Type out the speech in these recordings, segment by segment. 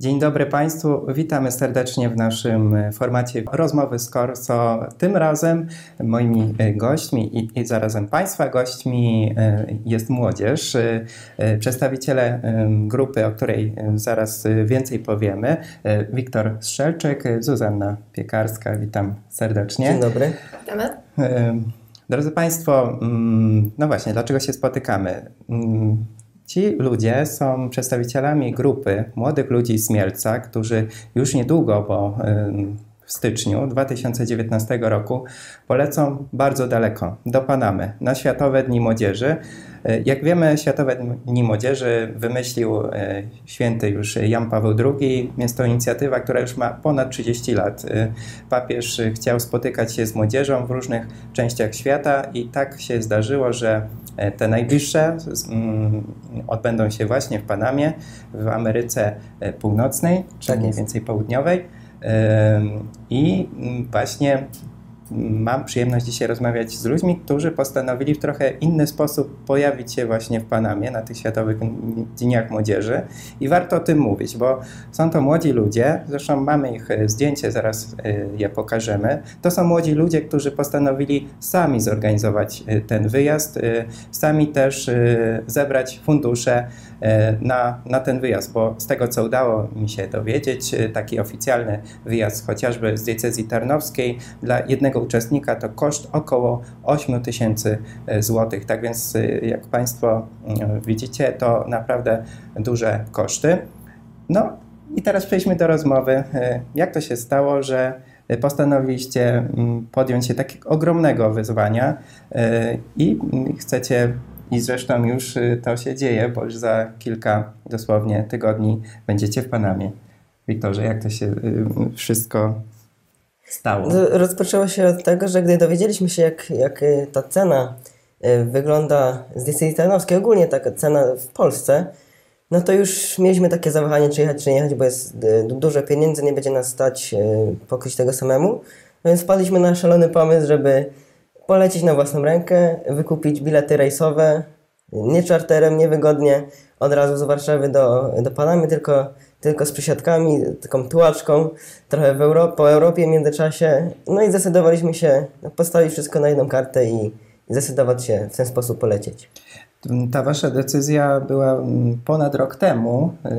Dzień dobry Państwu, witamy serdecznie w naszym e, formacie rozmowy z Corso. Tym razem moimi e, gośćmi i, i zarazem Państwa gośćmi e, jest młodzież, przedstawiciele grupy, o której zaraz więcej powiemy. Wiktor Strzelczyk, Zuzanna Piekarska, witam serdecznie. Dzień dobry. Witamy. Drodzy Państwo, mm, no właśnie, dlaczego się spotykamy? Ci ludzie są przedstawicielami grupy młodych ludzi z Mielca, którzy już niedługo, bo w styczniu 2019 roku polecą bardzo daleko, do Panamy, na Światowe Dni Młodzieży. E, Jak wiemy, Światowe Dni Młodzieży wymyślił e, święty już Jan Paweł II. Jest to inicjatywa, która już ma ponad 30 lat. E, Papież chciał spotykać się z młodzieżą w różnych częściach świata i tak się zdarzyło, że te najbliższe mm, odbędą się właśnie w Panamie, w Ameryce Północnej, czy Tak mniej więcej południowej. I właśnie mam przyjemność dzisiaj rozmawiać z ludźmi, którzy postanowili w trochę inny sposób pojawić się właśnie w Panamie na tych Światowych Dniach Młodzieży. I warto o tym mówić, bo są to młodzi ludzie, zresztą mamy ich e, zdjęcie, zaraz e, je pokażemy. To są młodzi ludzie, którzy postanowili sami zorganizować e, ten wyjazd, sami też zebrać fundusze na, na ten wyjazd, bo z tego co udało mi się dowiedzieć, taki oficjalny wyjazd chociażby z diecezji tarnowskiej dla jednego uczestnika to koszt około 8 tysięcy e, złotych. Tak więc e, jak Państwo mm, widzicie, to naprawdę duże koszty. No i teraz przejdźmy do rozmowy. E, Jak to się stało, że postanowiliście mm, podjąć się takiego ogromnego wyzwania i mm, chcecie, i zresztą już to się dzieje, bo już za kilka dosłownie tygodni będziecie w Panamie. Wiktorze, jak to się wszystko stało? Rozpoczęło się od tego, że gdy dowiedzieliśmy się, jak, jak y, ta cena y, wygląda z tarnowskiej, ogólnie taka cena w Polsce, no to już mieliśmy takie zawahanie, czy jechać, czy nie jechać, bo jest y, du- dużo pieniędzy, nie będzie nas stać pokryć tego samemu. No więc wpadliśmy na szalony pomysł, żeby polecieć na własną rękę, wykupić bilety rejsowe, nie czarterem, niewygodnie, od razu z Warszawy do, do Panamy, tylko, tylko z przysiadkami, taką tułaczką, trochę w Euro, po Europie w międzyczasie. No i zdecydowaliśmy się postawić wszystko na jedną kartę i, zdecydować się w ten sposób polecieć. Ta wasza decyzja była mm, ponad rok temu, yy,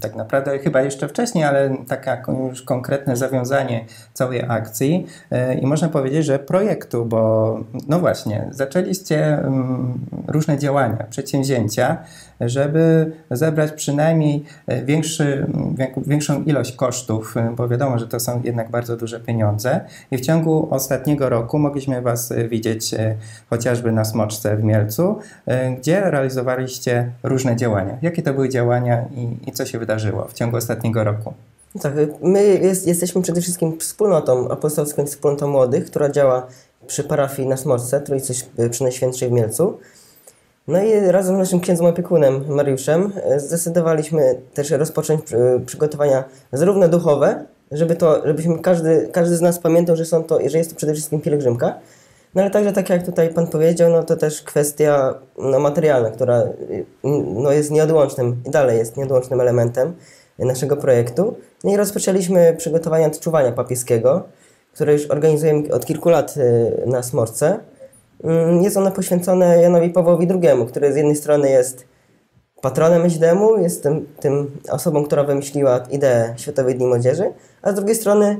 tak naprawdę chyba jeszcze wcześniej, ale taka już konkretne zawiązanie całej akcji yy, i można powiedzieć, że projektu, bo no właśnie, zaczęliście mm, różne działania, przedsięwzięcia, żeby zebrać przynajmniej e, większy, wiek- większą ilość kosztów, e, bo wiadomo, że to są jednak bardzo duże pieniądze. I w ciągu ostatniego roku mogliśmy Was e, widzieć e, chociażby na Smoczce w Mielcu, e, gdzie realizowaliście różne działania. Jakie to były działania i, i co się wydarzyło w ciągu ostatniego roku? Tak, my jest, jesteśmy przede wszystkim wspólnotą, apostolską wspólnotą młodych, która działa przy parafii na Smorce, Trójcy Przenajświętszej w Mielcu. No i razem z naszym księdzem opiekunem Mariuszem e, zdecydowaliśmy też rozpocząć e, przygotowania zarówno duchowe, żeby to, żebyśmy każdy, każdy z nas pamiętał, że są to, że jest to przede wszystkim pielgrzymka, no ale także tak jak tutaj Pan powiedział, no to też kwestia no, materialna, która y, no, jest nieodłącznym i dalej jest nieodłącznym elementem naszego projektu. No i rozpoczęliśmy przygotowania odczuwania papieskiego, które już organizujemy od kilku lat y, na Smorce. Mm, Jest ono poświęcone Janowi Pawłowi II, który z jednej strony jest patronem SDM-u, jest tym, tym osobą, która wymyśliła ideę Światowych Dni Młodzieży, a z drugiej strony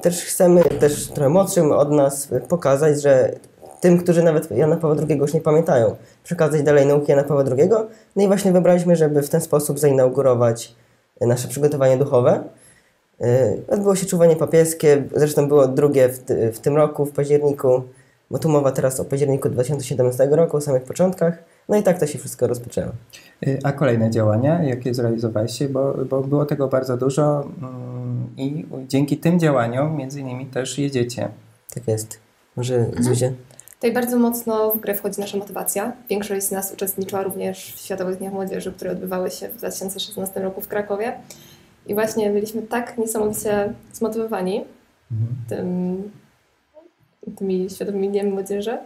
też chcemy, też trochę młodszym od nas pokazać, że tym, którzy nawet Jana Pawła II już nie pamiętają, przekazać dalej nauki Jana Pawła II. No i właśnie wybraliśmy, żeby w ten sposób zainaugurować nasze przygotowanie duchowe. Y, Odbyło się czuwanie papieskie, zresztą było drugie w, w tym roku, w październiku, bo tu mowa teraz o październiku 2017 roku, o samych początkach. No i tak to się wszystko rozpoczęło. Y, A kolejne działania, jakie zrealizowaliście, bo, bo było tego bardzo dużo mm, i dzięki tym działaniom między innymi też jedziecie. Tak jest. Może Zuzie? Tutaj bardzo mocno w grę wchodzi nasza motywacja. Większość z nas uczestniczyła również w Światowych Dniach Młodzieży, które odbywały się w 2016 roku w Krakowie. I właśnie byliśmy tak niesamowicie zmotywowani tym, tymi Światowymi Dniami Młodzieży,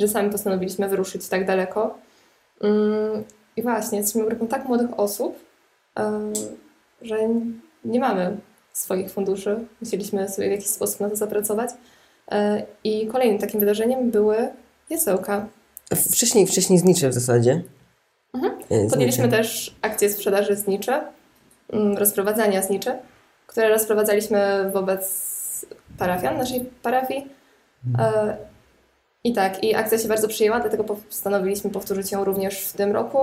że sami postanowiliśmy wyruszyć tak daleko. I właśnie, jesteśmy grupą tak młodych osób, że nie mamy swoich funduszy. Musieliśmy sobie w jakiś sposób na to zapracować. E, I kolejnym takim wydarzeniem były jasełka. Wcześniej, wcześniej znicze w zasadzie. Mhm. E, Podjęliśmy znicze. też akcję sprzedaży zniczy, mm, rozprowadzania zniczy, które rozprowadzaliśmy wobec parafian naszej parafii. E, I tak, i akcja się bardzo przyjęła, dlatego postanowiliśmy powtórzyć ją również w tym roku.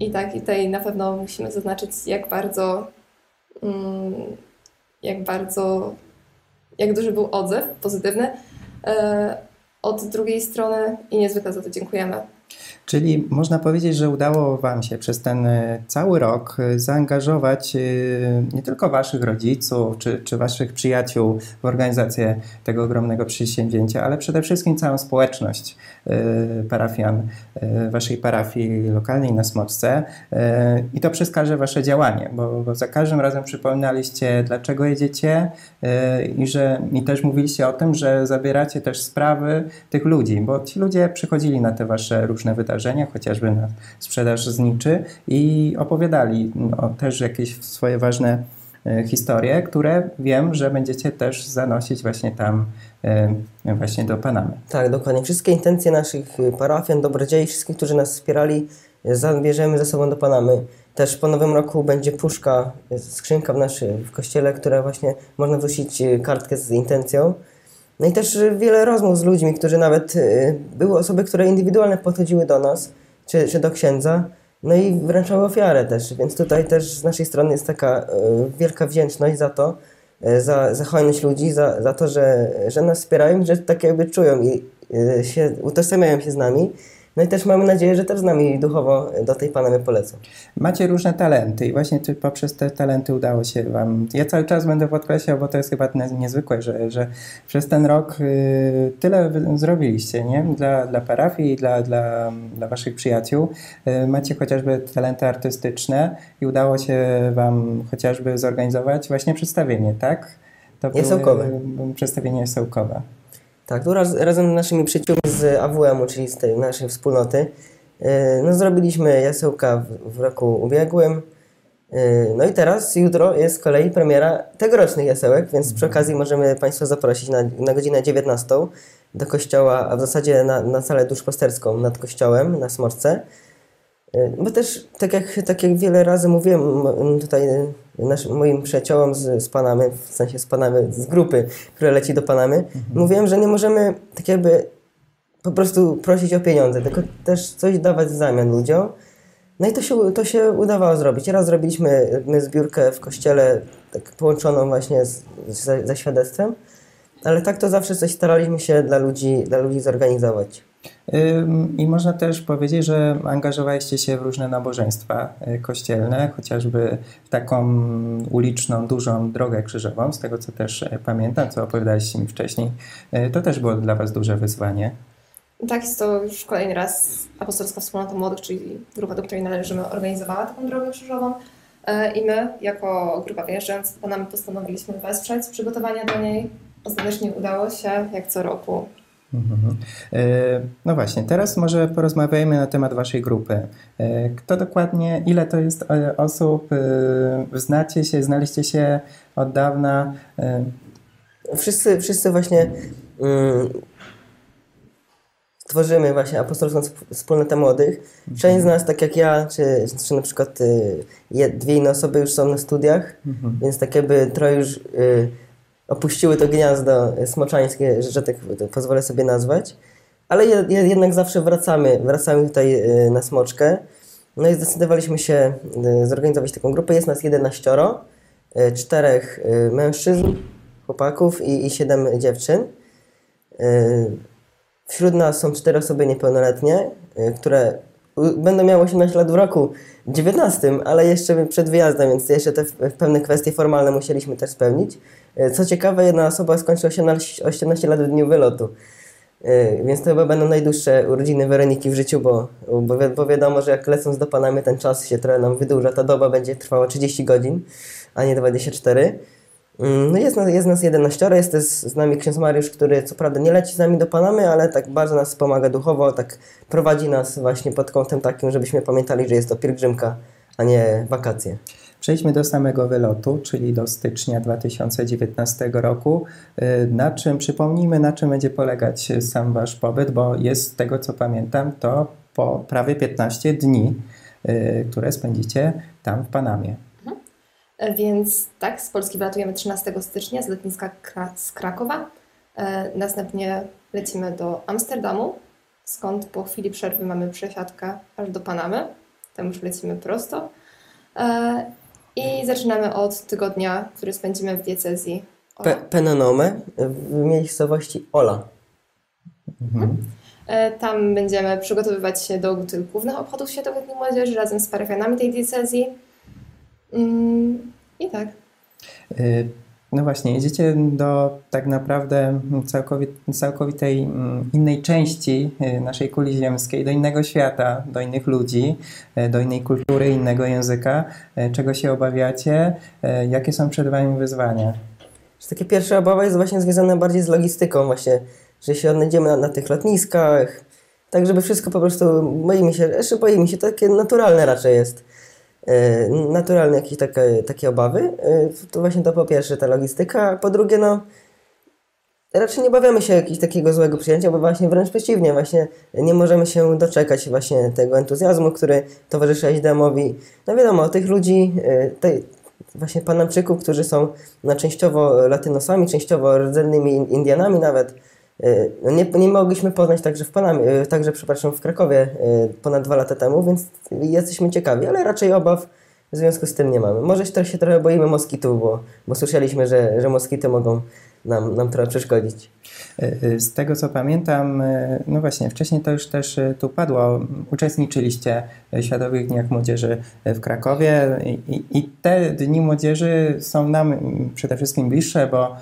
I tak, i tutaj na pewno musimy zaznaczyć, jak bardzo, mm, jak bardzo, jak duży był odzew pozytywny e, od drugiej strony i niezwykle za to dziękujemy. Czyli można powiedzieć, że udało Wam się przez ten e, cały rok e, zaangażować e, nie tylko Waszych rodziców czy, czy Waszych przyjaciół w organizację tego ogromnego przedsięwzięcia, ale przede wszystkim całą społeczność parafian Waszej parafii lokalnej na Smoczce. I to przez każde Wasze działanie, bo, bo za każdym razem przypominaliście, dlaczego jedziecie i że i też mówiliście o tym, że zabieracie też sprawy tych ludzi, bo ci ludzie przychodzili na te Wasze różne wydarzenia, chociażby na sprzedaż zniczy i opowiadali no, też jakieś swoje ważne e, historie, które wiem, że będziecie też zanosić właśnie tam, e, właśnie do Panamy. Tak, dokładnie. Wszystkie intencje naszych y, parafian, dobrodziei, wszystkich, którzy nas wspierali, y, zabierzemy ze sobą do Panamy. Też po nowym roku będzie puszka, y, skrzynka w naszym w kościele, która właśnie można wrzucić kartkę z intencją. No i też y, wiele rozmów z ludźmi, którzy nawet y, były osoby, które indywidualnie podchodziły do nas, czy, czy do księdza, no i wręczały ofiarę też. Więc tutaj też z naszej strony jest taka y, wielka wdzięczność za to, za, za hojność ludzi, za, za to, że, że nas wspierają, że tak jakby czują i się, utożsamiają się z nami. No i też mamy nadzieję, że też z nami duchowo do tej Panamy polecą. Macie różne talenty i właśnie poprzez te talenty udało się Wam. Ja cały czas będę podkreślał, bo to jest chyba nie- niezwykłe, że, że przez ten rok y, tyle zrobiliście nie? Dla, dla parafii i dla, dla, dla Waszych przyjaciół. Y, macie chociażby talenty artystyczne i udało się Wam chociażby zorganizować właśnie przedstawienie, tak? To było, Przedstawienie jasełkowe. Tak, tu raz, razem z naszymi przyjaciółmi z AWM-u, czyli z tej naszej wspólnoty, yy, no zrobiliśmy jasełka w, w roku ubiegłym. Yy, No i teraz, jutro jest z kolei premiera tegorocznych jasełek, więc przy okazji możemy Państwa zaprosić na, na godzinę 19 do kościoła, a w zasadzie na, na salę duszpasterską nad kościołem na Smoczce. Yy, Bo też, tak jak, tak jak wiele razy mówiłem tutaj y, naszym, moim przyjaciołom z, z Panamy, w sensie z Panamy, z grupy, która leci do Panamy, mówiłem, że nie możemy tak jakby po prostu prosić o pieniądze, tylko też coś dawać w zamian ludziom. No i to się, to się udawało zrobić. Raz zrobiliśmy my zbiórkę w kościele, tak połączoną właśnie z, z, ze świadectwem, ale tak to zawsze coś staraliśmy się dla ludzi, dla ludzi zorganizować. I można też powiedzieć, że angażowaliście się w różne nabożeństwa y, kościelne, chociażby w taką uliczną, dużą drogę krzyżową, z tego co też y, pamiętam, co opowiadaliście mi wcześniej. Y, To też było dla Was duże wyzwanie. Tak, jest to już kolejny raz Apostolska Wspólnota Młodych, czyli grupa, do której należymy, organizowała taką drogę krzyżową. E, I my, jako grupa wyjeżdżająca do Panamy, postanowiliśmy wesprzeć przygotowania do niej. Ostatecznie udało się, jak co roku. Mhm. Y, No właśnie, teraz może porozmawiajmy na temat Waszej grupy. Y, Kto dokładnie, ile to jest y, osób, znacie się, znaliście się od dawna? Wszyscy, wszyscy właśnie mm, tworzymy właśnie apostolską Sp- wspólnotę młodych. Część z nas, tak jak ja, czy, czy na przykład y, dwie inne osoby już są na studiach, Mhm. więc tak jakby trochę już y, opuściły to gniazdo smoczańskie, że, tak pozwolę sobie nazwać. Ale je, je, jednak zawsze wracamy, wracamy tutaj y, na smoczkę. No i zdecydowaliśmy się y, zorganizować taką grupę. Jest nas 11, y, czterech mężczyzn, chłopaków i, i siedem dziewczyn. Wśród nas są cztery osoby niepełnoletnie, które będą miały 18 lat w roku 19, ale jeszcze przed wyjazdem, więc jeszcze te pewne kwestie formalne musieliśmy też spełnić. Y, Co ciekawe, jedna osoba skończy 18, 18 lat w dniu wylotu. Y, Więc to chyba będą najdłuższe urodziny Weroniki w życiu, bo, bo, wi- bo wiadomo, że jak lecąc do Panamy, ten czas się trochę nam wydłuża. Ta doba będzie trwała 30 godzin, a nie 24. Mm, No jest, nas, jest nas 11, jest też z nami ksiądz Mariusz, który co prawda nie leci z nami do Panamy, ale tak bardzo nas pomaga duchowo, tak prowadzi nas właśnie pod kątem takim, żebyśmy pamiętali, że jest to pielgrzymka, a nie wakacje. Przejdźmy do samego wylotu, czyli do stycznia 2019 roku. Y, Na czym, przypomnijmy, na czym będzie polegać sam Wasz pobyt, bo jest z tego co pamiętam, to po prawie 15 dni, y, które spędzicie tam w Panamie. E, Więc tak, z Polski wylatujemy 13 stycznia z lotniska Kra- z Krakowa. E, Następnie lecimy do Amsterdamu, skąd po chwili przerwy mamy przesiadkę aż do Panamy. Tam już lecimy prosto. E, I zaczynamy od tygodnia, który spędzimy w diecezji. Pe Penonome w miejscowości Ola. E, Tam będziemy przygotowywać się do głównych obchodów Światowych Dni Młodzieży razem z parafianami tej diecezji. Mm, I tak. Y, No właśnie, jedziecie do tak naprawdę całkowi- całkowitej mm, innej części y, naszej kuli ziemskiej, do innego świata, do innych ludzi, y, do innej kultury, innego języka. Czego się obawiacie? Jakie są przed Wami wyzwania? Takie pierwsza obawa jest właśnie związana bardziej z logistyką właśnie, że się odnajdziemy na, na tych lotniskach, tak żeby wszystko po prostu, boimy się, jeszcze boimy się, takie naturalne raczej jest. E, naturalne jakieś takie, takie obawy. E, to właśnie to po pierwsze ta logistyka, a po drugie no raczej nie obawiamy się jakiegoś takiego złego przyjęcia, bo właśnie wręcz przeciwnie, właśnie nie możemy się doczekać właśnie tego entuzjazmu, który towarzyszy SDM-owi. No wiadomo, tych ludzi, e, tej, właśnie Panamczyków, którzy są no, częściowo latynosami, częściowo rdzennymi In- Indianami nawet. No Nie, nie mogliśmy poznać także w Panamie, e, także przepraszam w Krakowie e, ponad dwa lata temu, więc jesteśmy ciekawi, ale raczej obaw w związku z tym nie mamy. Może się trochę boimy moskitów, bo, bo słyszeliśmy, że, że moskity mogą nam, nam trochę przeszkodzić. Y, y, Z tego co pamiętam, y, no właśnie, wcześniej to już też y, tu padło, uczestniczyliście w Światowych Dniach Młodzieży w Krakowie i, i- te Dni Młodzieży są nam mm, przede wszystkim bliższe, bo y,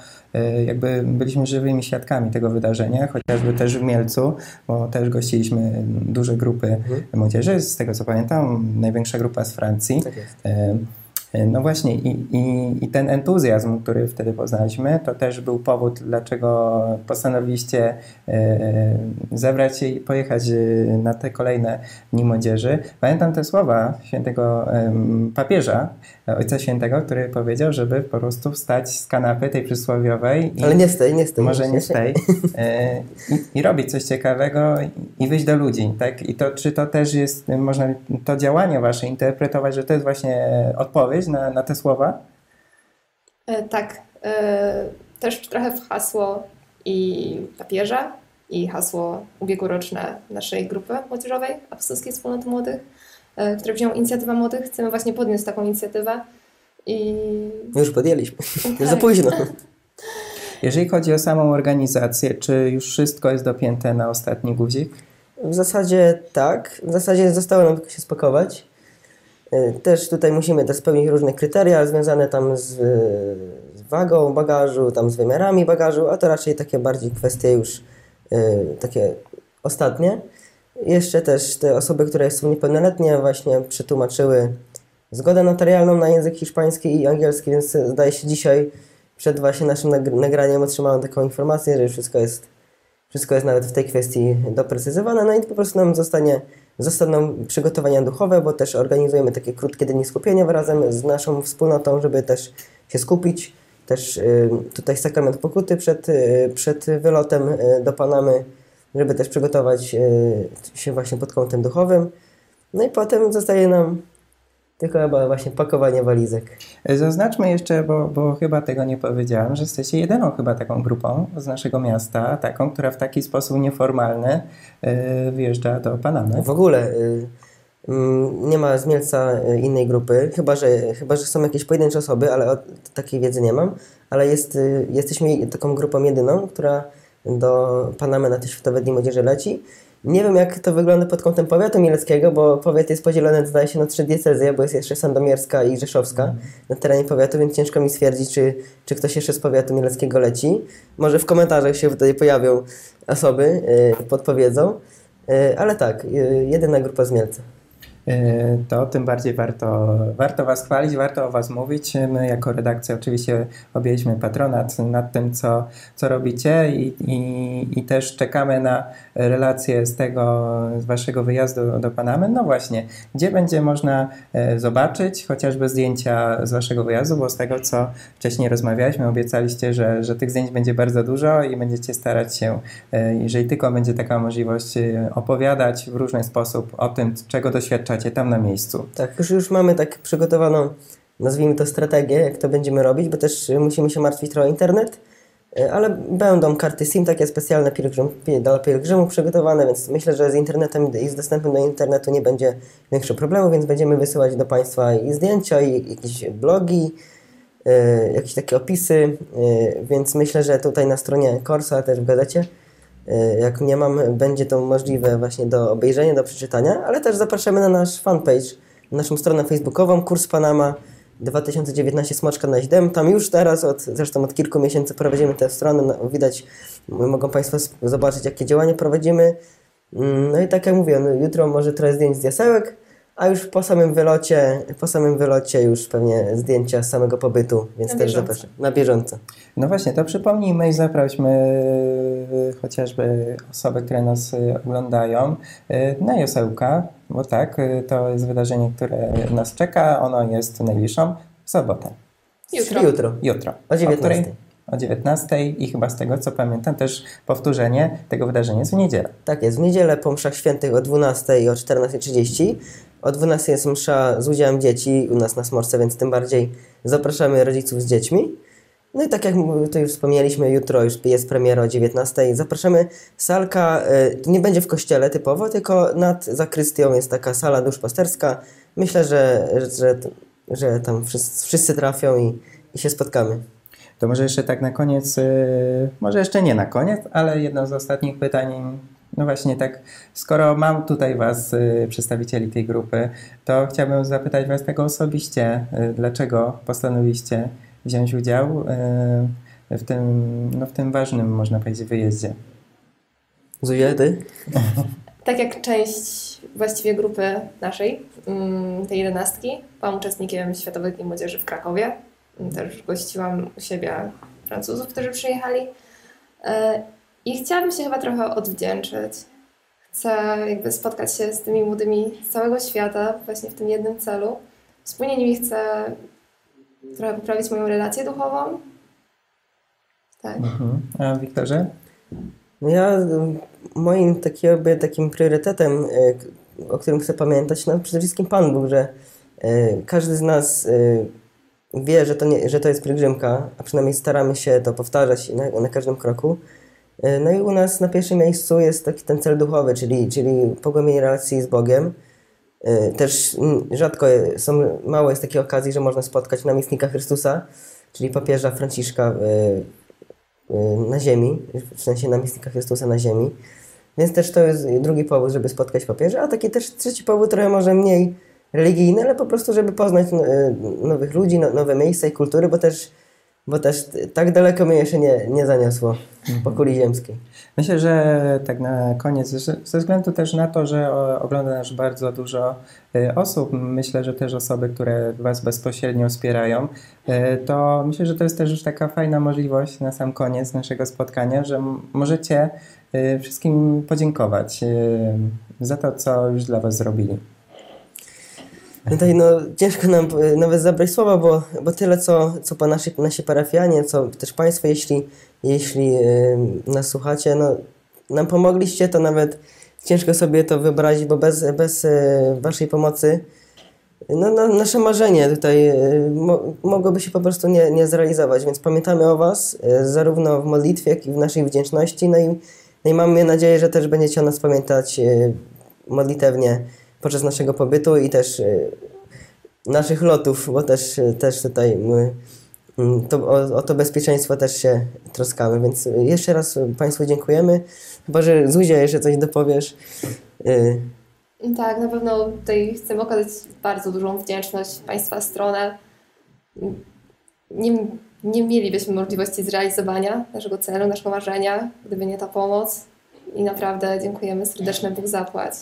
jakby byliśmy żywymi świadkami tego wydarzenia, chociażby też w Mielcu, bo też gościliśmy duże grupy młodzieży, z tego co pamiętam, największa grupa z Francji. Tak. E, No właśnie, i, i, i ten entuzjazm, który wtedy poznaliśmy, to też był powód, dlaczego postanowiliście e, zebrać się i pojechać e, na te kolejne Dni Młodzieży. Pamiętam te słowa świętego papieża, Ojca Świętego, który powiedział, żeby po prostu wstać z kanapy tej przysłowiowej i Ale nie z tej, nie z tej. może nie z tej e, i, i robić coś ciekawego i, wyjść do ludzi, tak? I to, czy to też jest, można to działanie wasze interpretować, że to jest właśnie e, odpowiedź na, na te słowa? E, Tak, e, też trochę w hasło i papieża, i hasło ubiegłoroczne naszej grupy młodzieżowej Apostolskiej Wspólnoty Młodych, e, która wzięła inicjatywę młodych. Chcemy właśnie podnieść taką inicjatywę i Już podjęliśmy. Już za Tak. późno. Jeżeli chodzi o samą organizację, czy już wszystko jest dopięte na ostatni guzik? W zasadzie tak. W zasadzie zostało nam tylko się spakować. Y, Też tutaj musimy też spełnić różne kryteria związane tam z, y, z wagą bagażu, tam z wymiarami bagażu, a to raczej takie bardziej kwestie już y, takie ostatnie. Jeszcze też te osoby, które są niepełnoletnie właśnie przetłumaczyły zgodę notarialną na język hiszpański i angielski, więc zdaje się dzisiaj przed właśnie naszym nagr- nagraniem otrzymałem taką informację, że wszystko jest wszystko jest nawet w tej kwestii doprecyzowane, no i po prostu nam zostanie, zostaną przygotowania duchowe, bo też organizujemy takie krótkie dni skupienia razem z naszą wspólnotą, żeby też się skupić. Też y, tutaj sakrament pokuty przed, y, przed wylotem y, do Panamy, żeby też przygotować się właśnie pod kątem duchowym. No i potem zostaje nam tylko chyba właśnie pakowanie walizek. E, Zaznaczmy jeszcze, bo, bo chyba tego nie powiedziałem, że jesteście jedyną chyba taką grupą z naszego miasta, taką, która w taki sposób nieformalny e, wjeżdża do Panamy. W ogóle y, mm, nie ma z Mielca innej grupy, chyba że, chyba że są jakieś pojedyncze osoby, ale o, takiej wiedzy nie mam. Ale jest, jesteśmy taką grupą jedyną, która do Panamy na te Światowe Dni Młodzieży leci. Nie wiem, jak to wygląda pod kątem powiatu mieleckiego, bo powiat jest podzielony, zdaje się, na trzy diecezje, bo jest jeszcze Sandomierska i Rzeszowska na terenie powiatu, więc ciężko mi stwierdzić, czy, czy ktoś jeszcze z powiatu mieleckiego leci. Może w komentarzach się tutaj pojawią osoby, y, podpowiedzą. Y, ale tak, y, jedyna grupa z Mielca. E, to tym bardziej warto, warto Was chwalić, warto o Was mówić. My jako redakcja oczywiście objęliśmy patronat nad tym, co, co robicie i, i, i też czekamy na relacje z tego, z Waszego wyjazdu do Panamy. No właśnie, gdzie będzie można e, zobaczyć chociażby zdjęcia z Waszego wyjazdu, bo z tego, co wcześniej rozmawialiśmy, obiecaliście, że, że tych zdjęć będzie bardzo dużo i będziecie starać się, e, jeżeli tylko będzie taka możliwość, opowiadać w różny sposób o tym, czego doświadczacie tam na miejscu. Tak, już, już mamy tak przygotowaną, nazwijmy to strategię, jak to będziemy robić, bo też y, musimy się martwić trochę internet, y, ale będą karty SIM takie specjalne pielgrzym, pi- dla pielgrzymów przygotowane, więc myślę, że z internetem i z dostępem do internetu nie będzie większego problemu, więc będziemy wysyłać do Państwa i zdjęcia, i jakieś blogi, y, jakieś takie opisy, więc myślę, że tutaj na stronie Corsa, też w gazecie, jak nie mam, będzie to możliwe właśnie do obejrzenia, do przeczytania, ale też zapraszamy na nasz fanpage, na naszą stronę facebookową, Kurs Panama 2019 Smoczka na Źdem. Tam już teraz, od, zresztą od kilku miesięcy prowadzimy tę stronę, no, widać, mogą Państwo zobaczyć, jakie działania prowadzimy. Mm, No i tak jak mówię, no, jutro może trochę zdjęć z jasełek, a już po samym wylocie, po samym wylocie już pewnie zdjęcia z samego pobytu, więc Na też bieżąco. zapraszam. Na bieżąco. No właśnie, to przypomnijmy i zaprośmy e, chociażby osoby, które nas e, oglądają e, na Josełka, bo tak, to jest wydarzenie, które nas czeka. Ono jest w najbliższą sobotę, Jutro. Jutro. jutro. O 19:00. której? O 19 i chyba z tego co pamiętam też powtórzenie tego wydarzenia jest w niedzielę. Tak jest, w niedzielę po mszach świętych o 12 i o 14.30. O 12 jest msza z udziałem dzieci u nas na Smorce, więc tym bardziej zapraszamy rodziców z dziećmi. No i tak jak tu już wspomnieliśmy, jutro już jest premiera o 19. Zapraszamy. Salka y, nie będzie w kościele typowo, tylko nad zakrystią jest taka sala duszpasterska. Myślę, że, że, że tam wszyscy, wszyscy trafią i, i się spotkamy. To może jeszcze tak na koniec, e, może jeszcze nie na koniec, ale jedno z ostatnich pytań. No właśnie tak, skoro mam tutaj Was, e, przedstawicieli tej grupy, to chciałbym zapytać Was tego osobiście, e, dlaczego postanowiliście wziąć udział w tym, no w tym ważnym, można powiedzieć, wyjeździe. Ty? Tak jak część właściwie grupy naszej, mm, tej jedenastki, byłam uczestnikiem Światowych Dni Młodzieży w Krakowie. Też gościłam u siebie Francuzów, którzy przyjechali. E, I chciałabym się chyba trochę odwdzięczyć. Chcę jakby spotkać się z tymi młodymi z całego świata właśnie w tym jednym celu. Wspólnie nimi chcę trochę poprawić moją relację duchową. Tak. Mhm. A Wiktorze? No ja moim taki, jakby, takim priorytetem, k- o którym chcę pamiętać, no przede wszystkim Pan Bóg, że y, każdy z nas wie, że to, nie, że to jest pielgrzymka, a przynajmniej staramy się to powtarzać na, na każdym kroku. Y, No i u nas na pierwszym miejscu jest taki ten cel duchowy, czyli, czyli pogłębienie relacji z Bogiem. Y, Też rzadko są, mało jest takiej okazji, że można spotkać namiestnika Chrystusa, czyli papieża Franciszka y, na ziemi, w sensie namiestnika Chrystusa na ziemi. Więc też to jest drugi powód, żeby spotkać papieża, a taki też trzeci powód, trochę może mniej religijny, ale po prostu, żeby poznać no, y, nowych ludzi, no, nowe miejsca i kultury, bo też, bo też tak daleko mnie jeszcze nie, nie zaniosło po kuli ziemskiej. Myślę, że tak na koniec, ze względu też na to, że ogląda nas bardzo dużo y, osób, myślę, że też osoby, które Was bezpośrednio wspierają, y, to myślę, że to jest też już taka fajna możliwość na sam koniec naszego spotkania, że możecie wszystkim podziękować za to, co już dla Was zrobili. Tutaj no, ciężko nam y, nawet zabrać słowa, bo, bo tyle, co, co po nasi, nasi parafianie, co też Państwo, jeśli, jeśli y, nas słuchacie, no, nam pomogliście, to nawet ciężko sobie to wyobrazić, bo bez, bez y, Waszej pomocy no, no, nasze marzenie tutaj mo, mogłoby się po prostu nie, nie zrealizować, więc pamiętamy o Was, zarówno w modlitwie, jak i w naszej wdzięczności, no i, no i mamy nadzieję, że też będziecie o nas pamiętać modlitewnie podczas naszego pobytu i też y, naszych lotów, bo też, też tutaj my mm, to, o, o to bezpieczeństwo też się troskamy, więc y, jeszcze raz Państwu dziękujemy. Chyba, że Zuzia jeszcze coś dopowiesz. Y, Tak, na pewno tutaj chcemy okazać bardzo dużą wdzięczność Państwa stronę. Nie, nie mielibyśmy możliwości zrealizowania naszego celu, naszego marzenia, gdyby nie ta pomoc. I naprawdę dziękujemy serdeczne Bóg zapłać.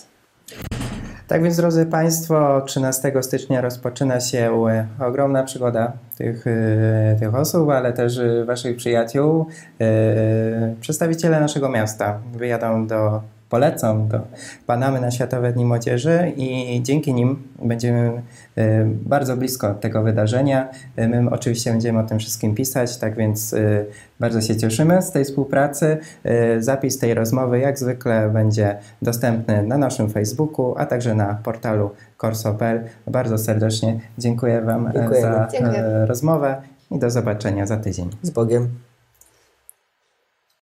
Tak więc, drodzy Państwo, 13 stycznia rozpoczyna się e, ogromna przygoda tych, e, tych osób, ale też e, Waszych przyjaciół. Przedstawiciele naszego miasta wyjadą do polecą do Panamy na Światowe Dni Młodzieży i dzięki nim będziemy e, bardzo blisko tego wydarzenia. E, My oczywiście będziemy o tym wszystkim pisać, tak więc e, bardzo się cieszymy z tej współpracy. Zapis tej rozmowy jak zwykle będzie dostępny na naszym Facebooku, a także na portalu corso.pl. Bardzo serdecznie dziękuję Wam Dziękujemy. za Dziękuję. rozmowę i do zobaczenia za tydzień. Z Bogiem.